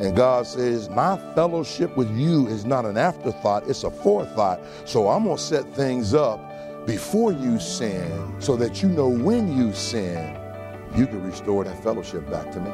And God says, My fellowship with you is not an afterthought, it's a forethought. So I'm going to set things up before you sin so that you know when you sin, you can restore that fellowship back to me.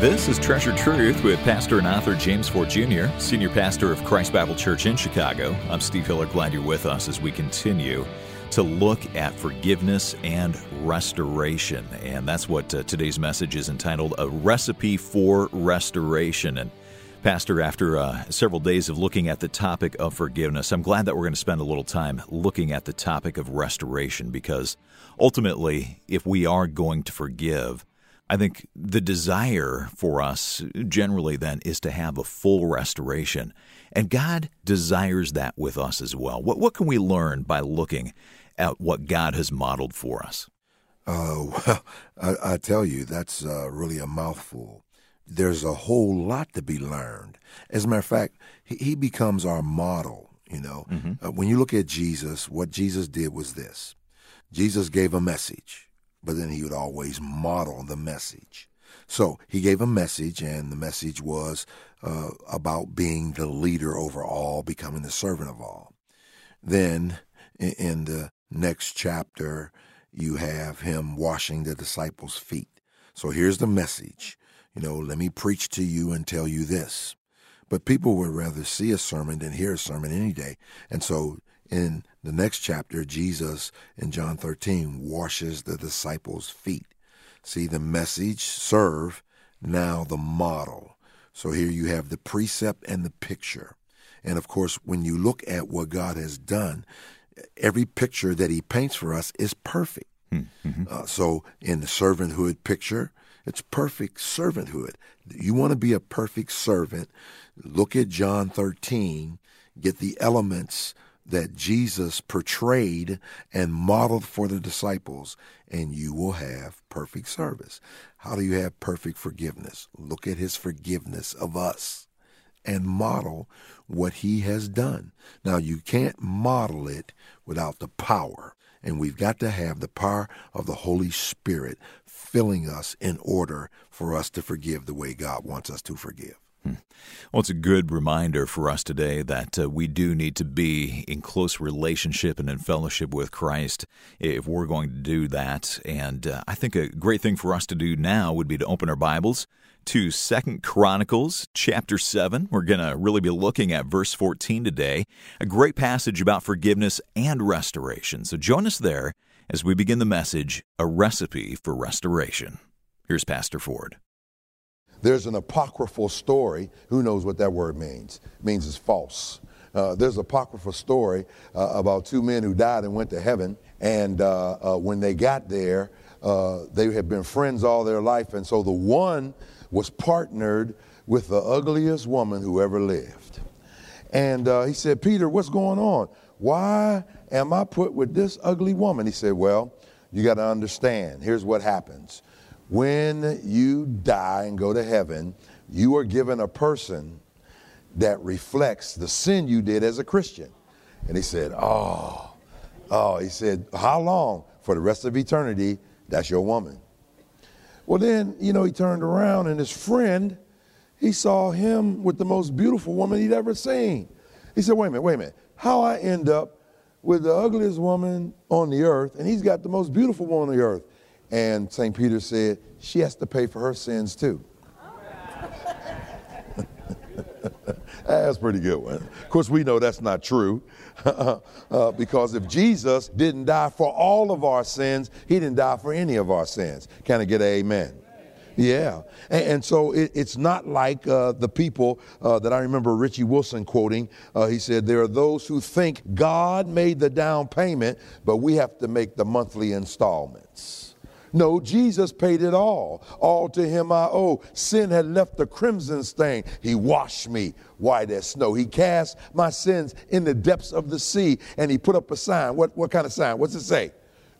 This is Treasured Truth with Pastor and author James Ford Jr., Senior Pastor of Christ Bible Church in Chicago. I'm Steve Hiller. Glad you're with us as we continue to look at forgiveness and restoration. And that's what uh, today's message is entitled A Recipe for Restoration. And Pastor, after uh, several days of looking at the topic of forgiveness, I'm glad that we're going to spend a little time looking at the topic of restoration because ultimately, if we are going to forgive, I think the desire for us generally then is to have a full restoration. And God desires that with us as well. What, what can we learn by looking at what God has modeled for us? Uh, well, I, I, tell you, that's uh, really a mouthful. There's a whole lot to be learned. As a matter of fact, he, he becomes our model. You know, mm-hmm. uh, when you look at Jesus, what Jesus did was this Jesus gave a message but then he would always model the message. So he gave a message, and the message was uh, about being the leader over all, becoming the servant of all. Then in, in the next chapter, you have him washing the disciples' feet. So here's the message. You know, let me preach to you and tell you this. But people would rather see a sermon than hear a sermon any day. And so in the next chapter, Jesus in John 13 washes the disciples' feet. See the message, serve, now the model. So here you have the precept and the picture. And of course, when you look at what God has done, every picture that He paints for us is perfect. Hmm, mm-hmm. Uh, so in the servanthood picture, it's perfect servanthood. You want to be a perfect servant, look at John 13, get the elements that Jesus portrayed and modeled for the disciples, and you will have perfect service. How do you have perfect forgiveness? Look at his forgiveness of us and model what he has done. Now, you can't model it without the power, and we've got to have the power of the Holy Spirit filling us in order for us to forgive the way God wants us to forgive. Hmm. Well, it's a good reminder for us today that uh, we do need to be in close relationship and in fellowship with Christ if we're going to do that. And uh, I think a great thing for us to do now would be to open our Bibles to Second Chronicles chapter 7. We're going to really be looking at verse 14 today, a great passage about forgiveness and restoration. So join us there as we begin the message, A Recipe for Restoration. Here's Pastor Ford. There's an apocryphal story. Who knows what that word means? It means it's false. Uh, there's an apocryphal story uh, about two men who died and went to heaven. And uh, uh when they got there, uh, they had been friends all their life. And so the one was partnered with the ugliest woman who ever lived. And uh, he said, Peter, what's going on? Why am I put with this ugly woman? He said, Well, you got to understand. Here's what happens when you die and go to heaven, you are given a person that reflects the sin you did as a Christian. And he said, Oh, oh, he said, How long? For the rest of eternity, that's your woman. Well, then, you know, he turned around and his friend, he saw him with the most beautiful woman he'd ever seen. He said, Wait a minute, wait a minute. How I end up with the ugliest woman on the earth, and he's got the most beautiful woman on the earth. And St. Peter said, she has to pay for her sins too. That's pretty good one. Of course, we know that's not true uh, because if Jesus didn't die for all of our sins, he didn't die for any of our sins. Can I get an amen? Yeah. And, and so it, it's not like uh, the people uh, that I remember Richie Wilson quoting. Uh, he said, There are those who think God made the down payment, but we have to make the monthly installments. No, Jesus paid it all. All to him I owe. Sin had left a crimson stain. He washed me white as snow. He cast my sins in the depths of the sea and he put up a sign. What, what kind of sign? What's it say?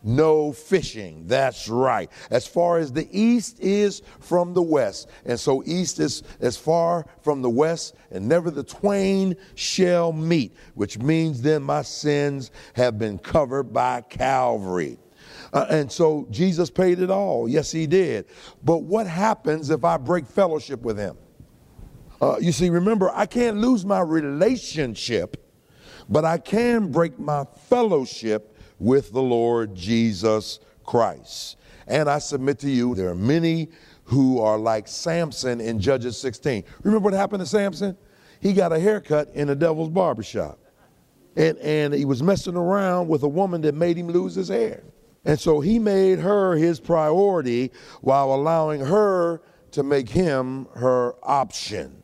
no fishing. That's right. As far as the east is from the west. And so east is as far from the west, and never the twain shall meet, which means then my sins have been covered by Calvary. Uh, and so Jesus paid it all. Yes, he did. But what happens if I break fellowship with him? Uh, you see, remember, I can't lose my relationship, but I can break my fellowship with the Lord Jesus Christ. And I submit to you, there are many who are like Samson in Judges 16. Remember what happened to Samson? He got a haircut in a devil's barbershop. And, and he was messing around with a woman that made him lose his hair. And so he made her his priority while allowing her to make him her option.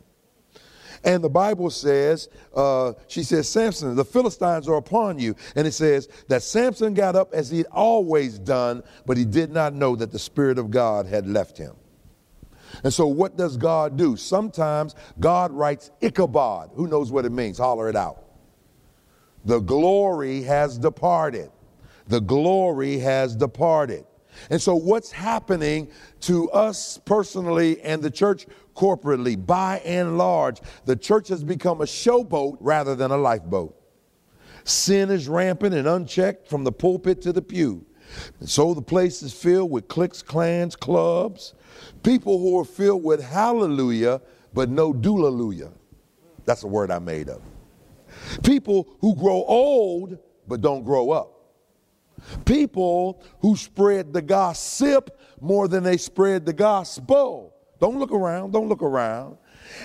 And the Bible says, uh, she says, Samson, the Philistines are upon you. And it says that Samson got up as he'd always done, but he did not know that the Spirit of God had left him. And so, what does God do? Sometimes God writes Ichabod. Who knows what it means? Holler it out. The glory has departed. The glory has departed. And so, what's happening to us personally and the church corporately, by and large, the church has become a showboat rather than a lifeboat. Sin is rampant and unchecked from the pulpit to the pew. And so the place is filled with cliques, clans, clubs, people who are filled with hallelujah, but no doulaleluia. That's a word I made up. People who grow old, but don't grow up. People who spread the gossip more than they spread the gospel. Don't look around, don't look around.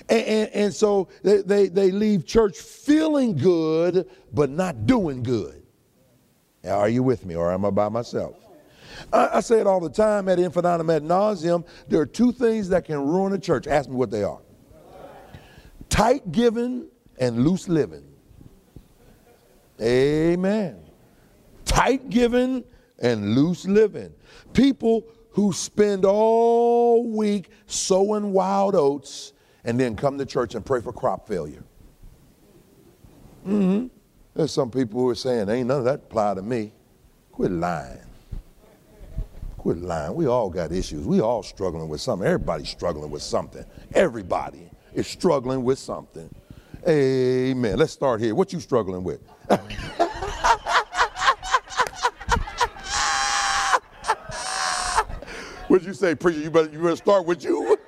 And, and, and so they, they, they leave church feeling good, but not doing good. Are you with me, or am I by myself? I, I say it all the time ad infinitum ad nauseam. There are two things that can ruin a church. Ask me what they are tight giving and loose living. Amen tight giving and loose living. People who spend all week sowing wild oats and then come to church and pray for crop failure. Mm-hmm. There's some people who are saying, ain't none of that apply to me. Quit lying. Quit lying. We all got issues. We all struggling with something. Everybody's struggling with something. Everybody is struggling with something. Amen. Let's start here. What you struggling with? What'd you say, preacher? You better you better start with you.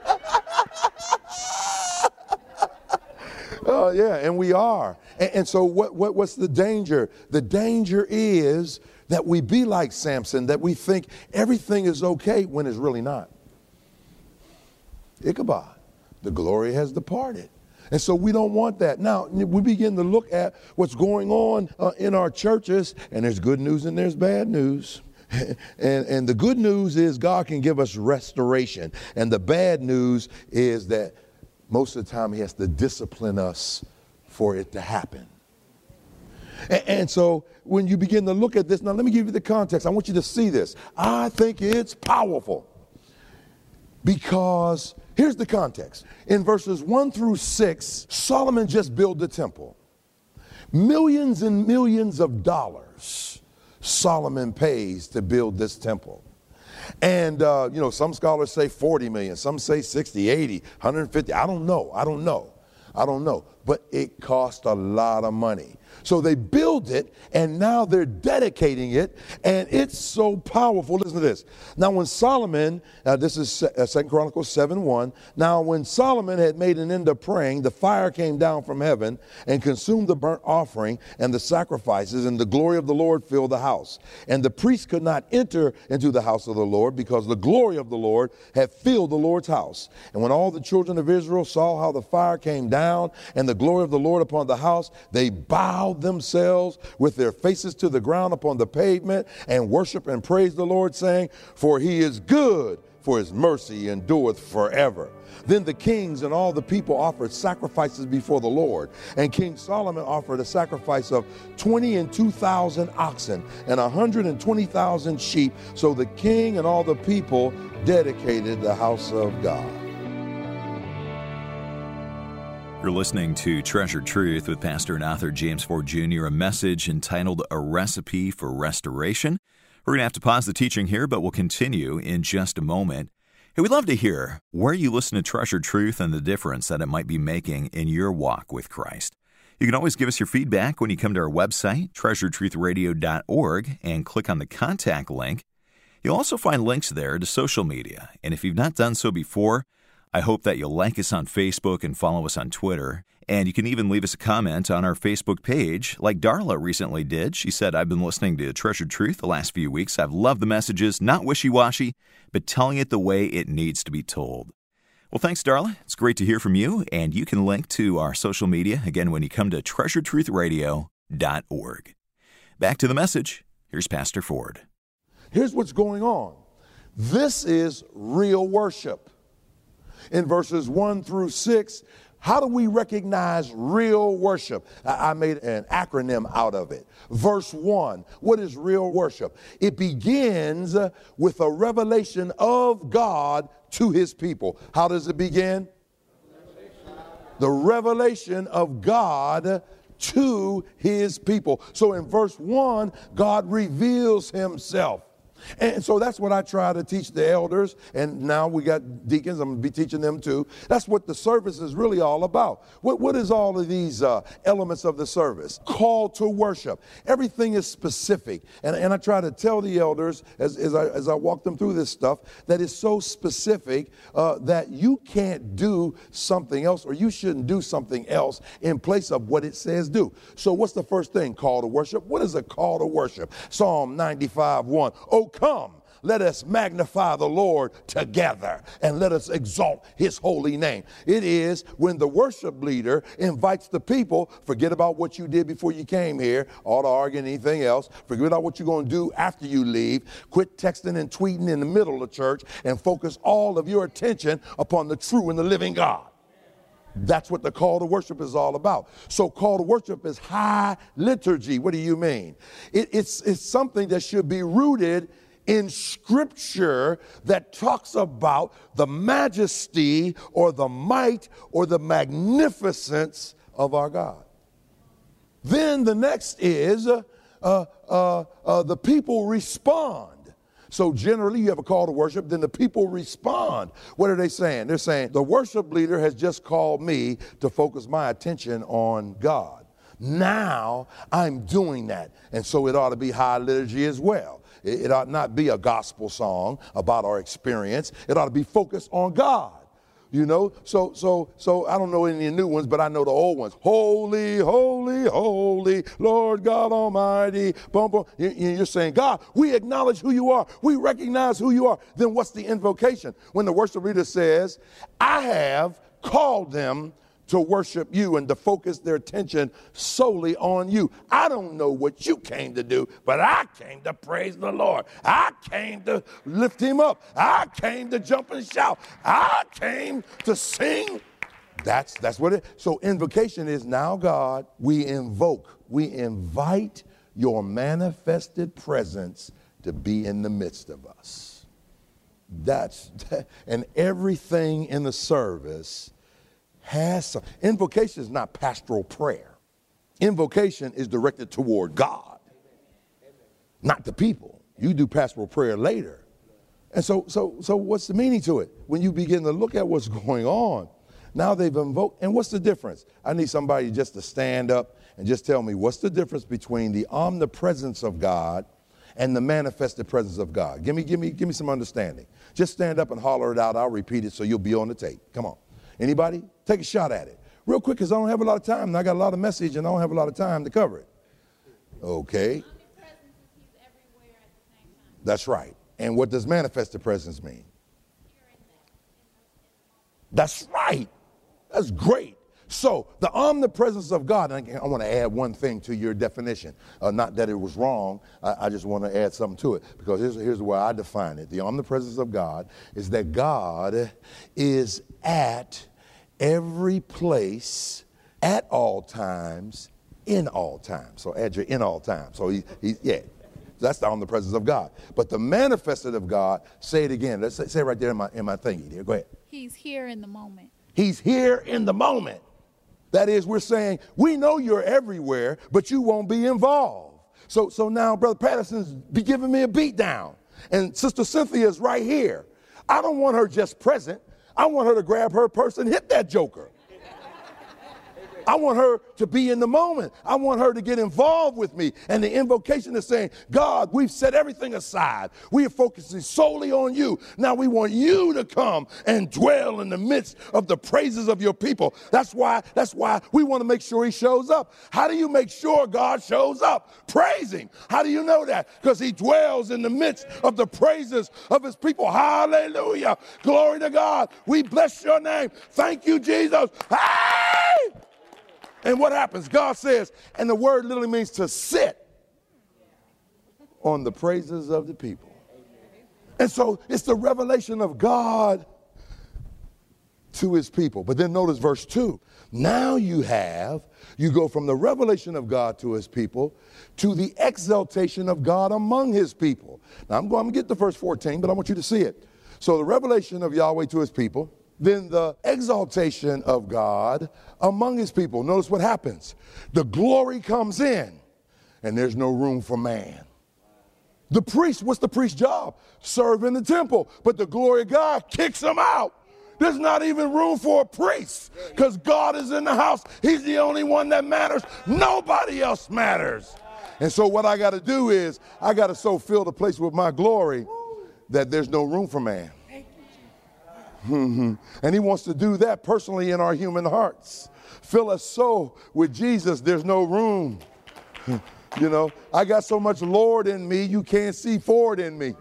Oh yeah, and we are. And, and, so what, what what's the danger? The danger is that we be like Samson, that we think everything is okay when it's really not. Ichabod, the glory has departed. And so we don't want that. Now, we begin to look at what's going on uh, in our churches, and there's good news and there's bad news. and, and the good news is God can give us restoration. And the bad news is that most of the time He has to discipline us for it to happen. And, and so when you begin to look at this, now let me give you the context. I want you to see this. I think it's powerful because here's the context. In verses 1 through 6, Solomon just built the temple. Millions and millions of dollars Solomon pays to build this temple. And, uh, you know, some scholars say 40 million, some say 60, 80, 150. I don't know. I don't know. I don't know. But it cost a lot of money. So they build it and now they're dedicating it and it's so powerful. Listen to this. Now when Solomon, uh, this is uh, Second Chronicles 7 1. Now when Solomon had made an end of praying, the fire came down from heaven and consumed the burnt offering and the sacrifices and the glory of the Lord filled the house. And the priests could not enter into the house of the Lord because the glory of the Lord had filled the Lord's house. And when all the children of Israel saw how the fire came down and the glory of the Lord upon the house, they bowed bowed themselves with their faces to the ground upon the pavement and worship and praise the Lord, saying, For he is good, for his mercy endureth forever. Then the kings and all the people offered sacrifices before the Lord. And King Solomon offered a sacrifice of 20 and 2,000 oxen and 120,000 sheep. So the king and all the people dedicated the house of God. You're listening to Treasured Truth with Pastor and author James Ford Jr., a message entitled A Recipe for Restoration We're going to have to pause the teaching here, but we'll continue in just a moment. Hey, we'd love to hear where you listen to Treasured Truth and the difference that it might be making in your walk with Christ. You can always give us your feedback when you come to our website, treasuredtruthradio.org, and click on the contact link. You'll also find links there to social media. And if you've not done so before, I hope that you'll like us on Facebook and follow us on Twitter. And you can even leave us a comment on our Facebook page, like Darla recently did. She said, I've been listening to Treasured Truth the last few weeks. I've loved the messages, not wishy washy, but telling it the way it needs to be told. Well, thanks, Darla. It's great to hear from you. And you can link to our social media again when you come to treasuredtruthradio.org. Back to the message. Here's Pastor Ford. Here's what's going on this is real worship. In verses 1 through 6, how do we recognize real worship? I made an acronym out of it. Verse 1 What is real worship? It begins with a revelation of God to his people. How does it begin? The revelation of God to his people. So in verse 1, God reveals himself. And so that's what I try to teach the elders. And now we got deacons, I'm going to be teaching them too. That's what the service is really all about. What, what is all of these uh, elements of the service? Call to worship. Everything is specific. And, and I try to tell the elders as, as, I, as I walk them through this stuff that it's so specific uh, that you can't do something else or you shouldn't do something else in place of what it says do. So, what's the first thing? Call to worship. What is a call to worship? Psalm 95 1. Oh, come, let us magnify the Lord together and let us exalt his holy name. It is when the worship leader invites the people, forget about what you did before you came here, all the arguing, anything else, forget about what you're going to do after you leave, quit texting and tweeting in the middle of church, and focus all of your attention upon the true and the living God. That's what the call to worship is all about. So, call to worship is high liturgy. What do you mean? It, it's, it's something that should be rooted in scripture that talks about the majesty or the might or the magnificence of our God. Then the next is uh, uh, uh, the people respond. So generally, you have a call to worship, then the people respond. What are they saying? They're saying, The worship leader has just called me to focus my attention on God. Now I'm doing that. And so it ought to be high liturgy as well. It, ought not be a gospel song about our experience. It ought to be focused on God you know? So so so i don't know any new ones but i know the old ones. Holy holy holy lord god almighty. Boom, boom. you're saying god we acknowledge who you are. We recognize who you are. Then what's the invocation? When the worship leader says i have called them to worship you and to focus their attention solely on you. I don't know what you came to do, but I came to praise the Lord. I came to lift him up. I came to jump and shout. I came to sing. That's that's what it. So invocation is now God, we invoke, we invite your manifested presence to be in the midst of us. That's and everything in the service has some. Invocation is not pastoral prayer. Invocation is directed toward God, not the people. You do pastoral prayer later. And so, so, so what's the meaning to it? When you begin to look at what's going on, now they've invoked, and what's the difference? I need somebody just to stand up and just tell me what's the difference between the omnipresence of God and the manifested presence of God. Give me, give me, give me some understanding. Just stand up and holler it out. I'll repeat it so you'll be on the tape. Come on. Anybody? Take a shot at it. Real quick, because I don't have a lot of time. I got a lot of message and I don't have a lot of time to cover it. Okay. That's right. And what does manifested presence mean? That's right. That's great. So, the omnipresence of God, and I, want to add one thing to your definition. Uh, not that it was wrong, I, I, just want to add something to it because here's, here's where I define it. The omnipresence of God is that God is at every place, at all times, in all times. So, add your in all times. So, he, he yeah. That's the omnipresence of God. But the manifested of God, say it again. Let's say, say it right there in my, in my thingy there. Go ahead. He's here in the moment. He's here in the moment. That is, we're saying, we know you're everywhere, but you won't be involved. So, so now Brother Patterson's be giving me a beat down. And Sister Cynthia is right here. I don't want her just present. I want her to grab her purse and hit that joker. I want her to be in the moment. I want her to get involved with me. And the invocation is saying, God, we've set everything aside. We are focusing solely on you. Now we want you to come and dwell in the midst of the praises of your people. That's why, that's why we want to make sure he shows up. How do you make sure God shows up? Praising. How do you know that? Because he dwells in the midst of the praises of his people. Hallelujah. Glory to God. We bless your name. Thank you, Jesus. Hey! And what happens? God says, and the word literally means to sit on the praises of the people. And so it's the revelation of God to his people. But then notice verse 2. Now you have, you go from the revelation of God to his people to the exaltation of God among his people. Now I'm going to get to verse 14, but I want you to see it. So the revelation of Yahweh to his people then the exaltation of God among his people. Notice what happens. The glory comes in, and there's no room for man. The priest, what's the priest's job? Serve in the temple. But the glory of God kicks him out. There's not even room for a priest because God is in the house. He's the only one that matters. Nobody else matters. And so, what I got to do is, I got to so fill the place with my glory that there's no room for man. Mm-hmm. And he wants to do that personally in our human hearts. Fill us so with Jesus, there's no room. you know, I got so much Lord in me, you can't see forward in me.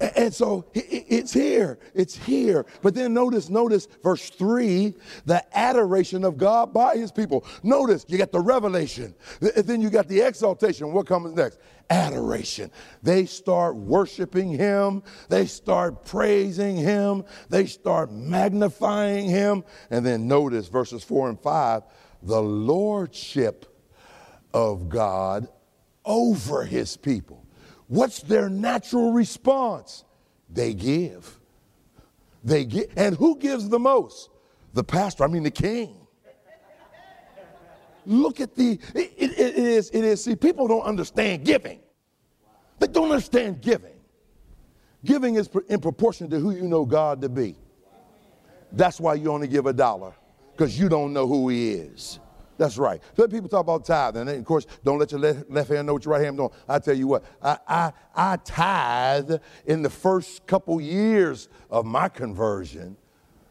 And so it's here. It's here. But then notice, notice verse 3 the adoration of God by his people. Notice you got the revelation. Then you got the exaltation. What comes next? Adoration. They start worshiping him. They start praising him. They start magnifying him. And then notice verses 4 and 5 the lordship of God over his people. What's their natural response? They give. They give. And who gives the most? The pastor, I mean the king. Look at the, it, it, it is, it is, see, people don't understand giving. They don't understand giving. Giving is in proportion to who you know God to be. That's why you only give a dollar, because you don't know who he is. That's right. So people talk about tithing. And of course, don't let your left, left hand know what your right hand doing. I tell you what, I, I, I tithe in the first couple years of my conversion.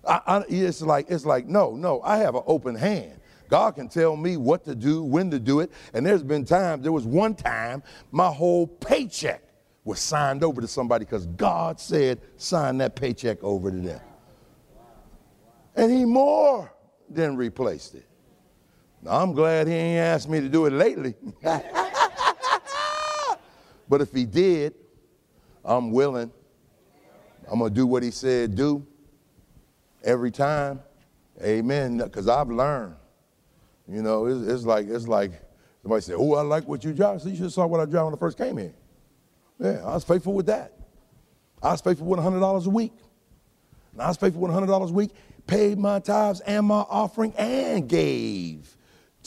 I, I, it's like it's like no, no. I have an open hand. God can tell me what to do, when to do it. And there's been times. There was one time my whole paycheck was signed over to somebody because God said sign that paycheck over to them. And He more than replaced it. I'm glad he ain't asked me to do it lately. but if he did, I'm willing. I'm going to do what he said do every time. Amen. Because I've learned. You know, it's, it's, like it's like somebody said, "Oh, I like what you drive." So you should have saw what I drive when I first came here. Yeah, I was faithful with that. I was faithful with hundred dollars a week. And I was faithful with hundred dollars a week. Paid my tithes and my offering and gave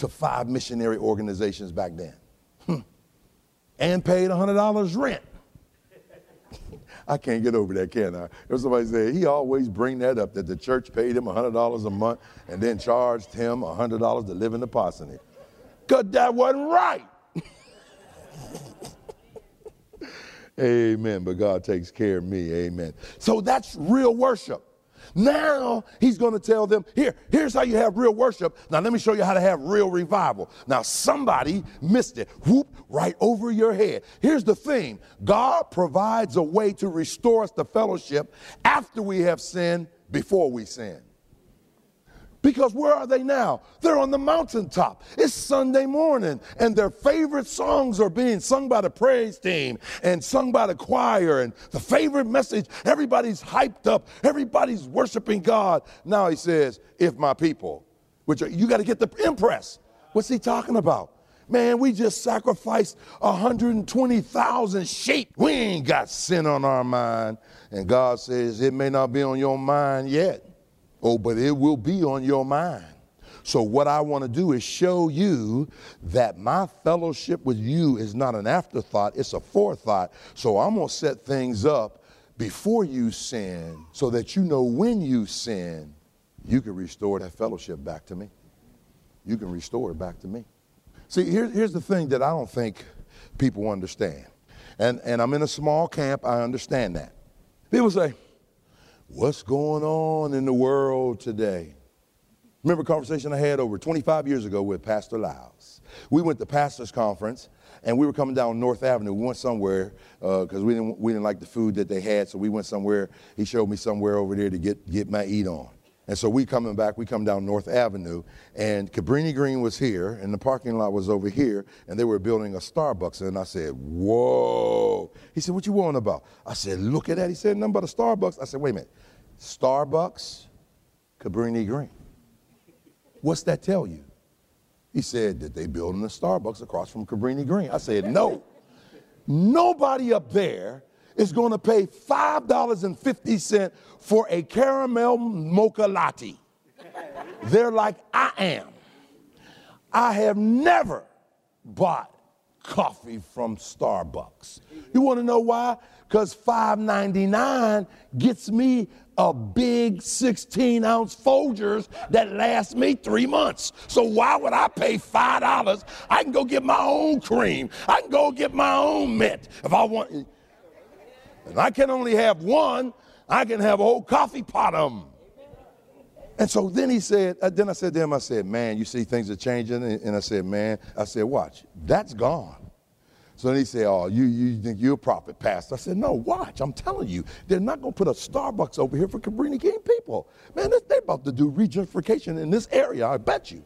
to five missionary organizations back then hmm. and paid $100 rent. I can't get over that, can I? There's somebody say he always bring that up that the church paid him $100 a month and then charged him $100 to live in the parsonage. Because that wasn't right. Amen. But God takes care of me. Amen. So that's real worship. Now he's going to tell them, here, here's how you have real worship. Now let me show you how to have real revival. Now somebody missed it. Whoop, right over your head. Here's the thing God provides a way to restore us to fellowship after we have sinned, before we sin. Because where are they now? They're on the mountaintop. It's Sunday morning, and their favorite songs are being sung by the praise team and sung by the choir, and the favorite message, everybody's hyped up, everybody's worshiping God. Now he says, If my people, which are, you got to get the impress. What's he talking about? Man, we just sacrificed 120,000 sheep. We ain't got sin on our mind. And God says, It may not be on your mind yet Oh, but it will be on your mind. So, what I want to do is show you that my fellowship with you is not an afterthought, it's a forethought. So, I'm going to set things up before you sin so that you know when you sin, you can restore that fellowship back to me. You can restore it back to me. See, here, here's the thing that I don't think people understand. And, and I'm in a small camp, I understand that. People say, What's going on in the world today? Remember a conversation I had over 25 years ago with Pastor Lyles. We went to Pastor's Conference and we were coming down North Avenue. We went somewhere because uh, we, didn't, we didn't like the food that they had, so we went somewhere. He showed me somewhere over there to get, get my eat on. And so we coming back, we come down North Avenue, and Cabrini Green was here, and the parking lot was over here, and they were building a Starbucks. And I said, Whoa. He said, What you want about? I said, Look at that. He said, Nothing but a Starbucks. I said, Wait a minute. Starbucks, Cabrini Green. What's that tell you? He said that they building a Starbucks across from Cabrini Green. I said, No. Nobody up there is going to pay $5.50 for a caramel mocha latte. They're like, I am. I have never bought coffee from Starbucks. You want to know why? Because $5.99 gets me a big 16 ounce Folgers that lasts me three months. So why would I pay $5? I can go get my own cream. I can go get my own mint if I want. And I can only have one, I can have a whole coffee pot of them. And so then he said, uh, then I said to him, I said, man, you see things are changing? And I said, man, I said, watch, that's gone. So then he said, oh, you, you think you're a prophet, pastor. I said, no, watch, I'm telling you, they're not going to put a Starbucks over here for Cabrini Green people. Man, they're about to do regentrification in this area, I bet you.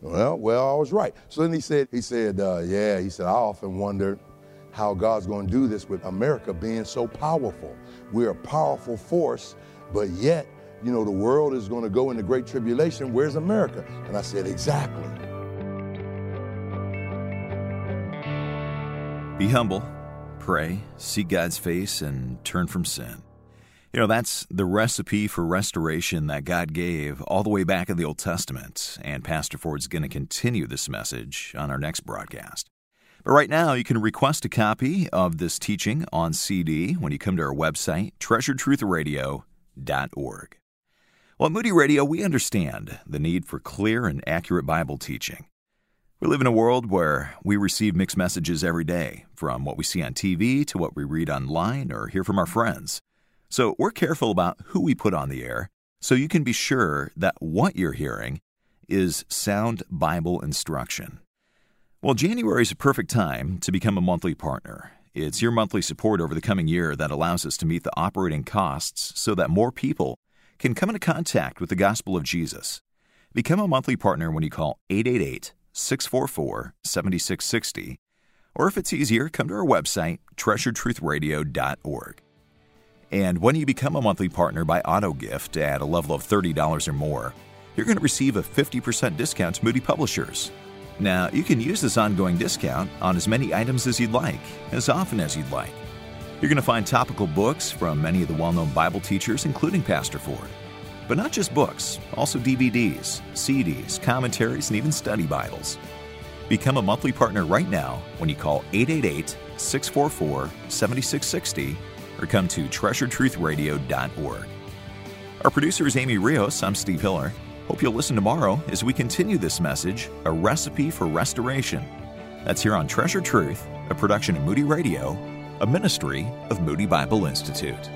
Well, well, I was right. So then he said, he said, uh, yeah, he said, I often wonder how God's going to do this with America being so powerful. We're a powerful force, but yet, you know, the world is going to go into great tribulation. Where's America? And I said, exactly. Be humble, pray, seek God's face, and turn from sin. You know, that's the recipe for restoration that God gave all the way back in the Old Testament, and Pastor Ford's going to continue this message on our next broadcast. But right now, you can request a copy of this teaching on CD when you come to our website, treasuredtruthradio.org. Well, at Moody Radio, we understand the need for clear and accurate Bible teaching. We live in a world where we receive mixed messages every day, from what we see on TV to what we read online or hear from our friends. So we're careful about who we put on the air so you can be sure that what you're hearing is sound Bible instruction. Well, January is a perfect time to become a monthly partner. It's your monthly support over the coming year that allows us to meet the operating costs so that more people can come into contact with the gospel of Jesus. Become a monthly partner when you call 888 644 7660. Or if it's easier, come to our website, treasuredtruthradio.org. And when you become a monthly partner by auto gift at a level of $30 or more, you're going to receive a 50% discount to Moody Publishers. Now, you can use this ongoing discount on as many items as you'd like, as often as you'd like. You're going to find topical books from many of the well known Bible teachers, including Pastor Ford. But not just books, also DVDs, CDs, commentaries, and even study Bibles. Become a monthly partner right now when you call 888 644 7660 or come to treasuredtruthradio.org. Our producer is Amy Rios. I'm Steve Hiller. Hope you'll listen tomorrow as we continue this message A Recipe for Restoration. That's here on Treasured Truth, a production of Moody Radio, a ministry of Moody Bible Institute.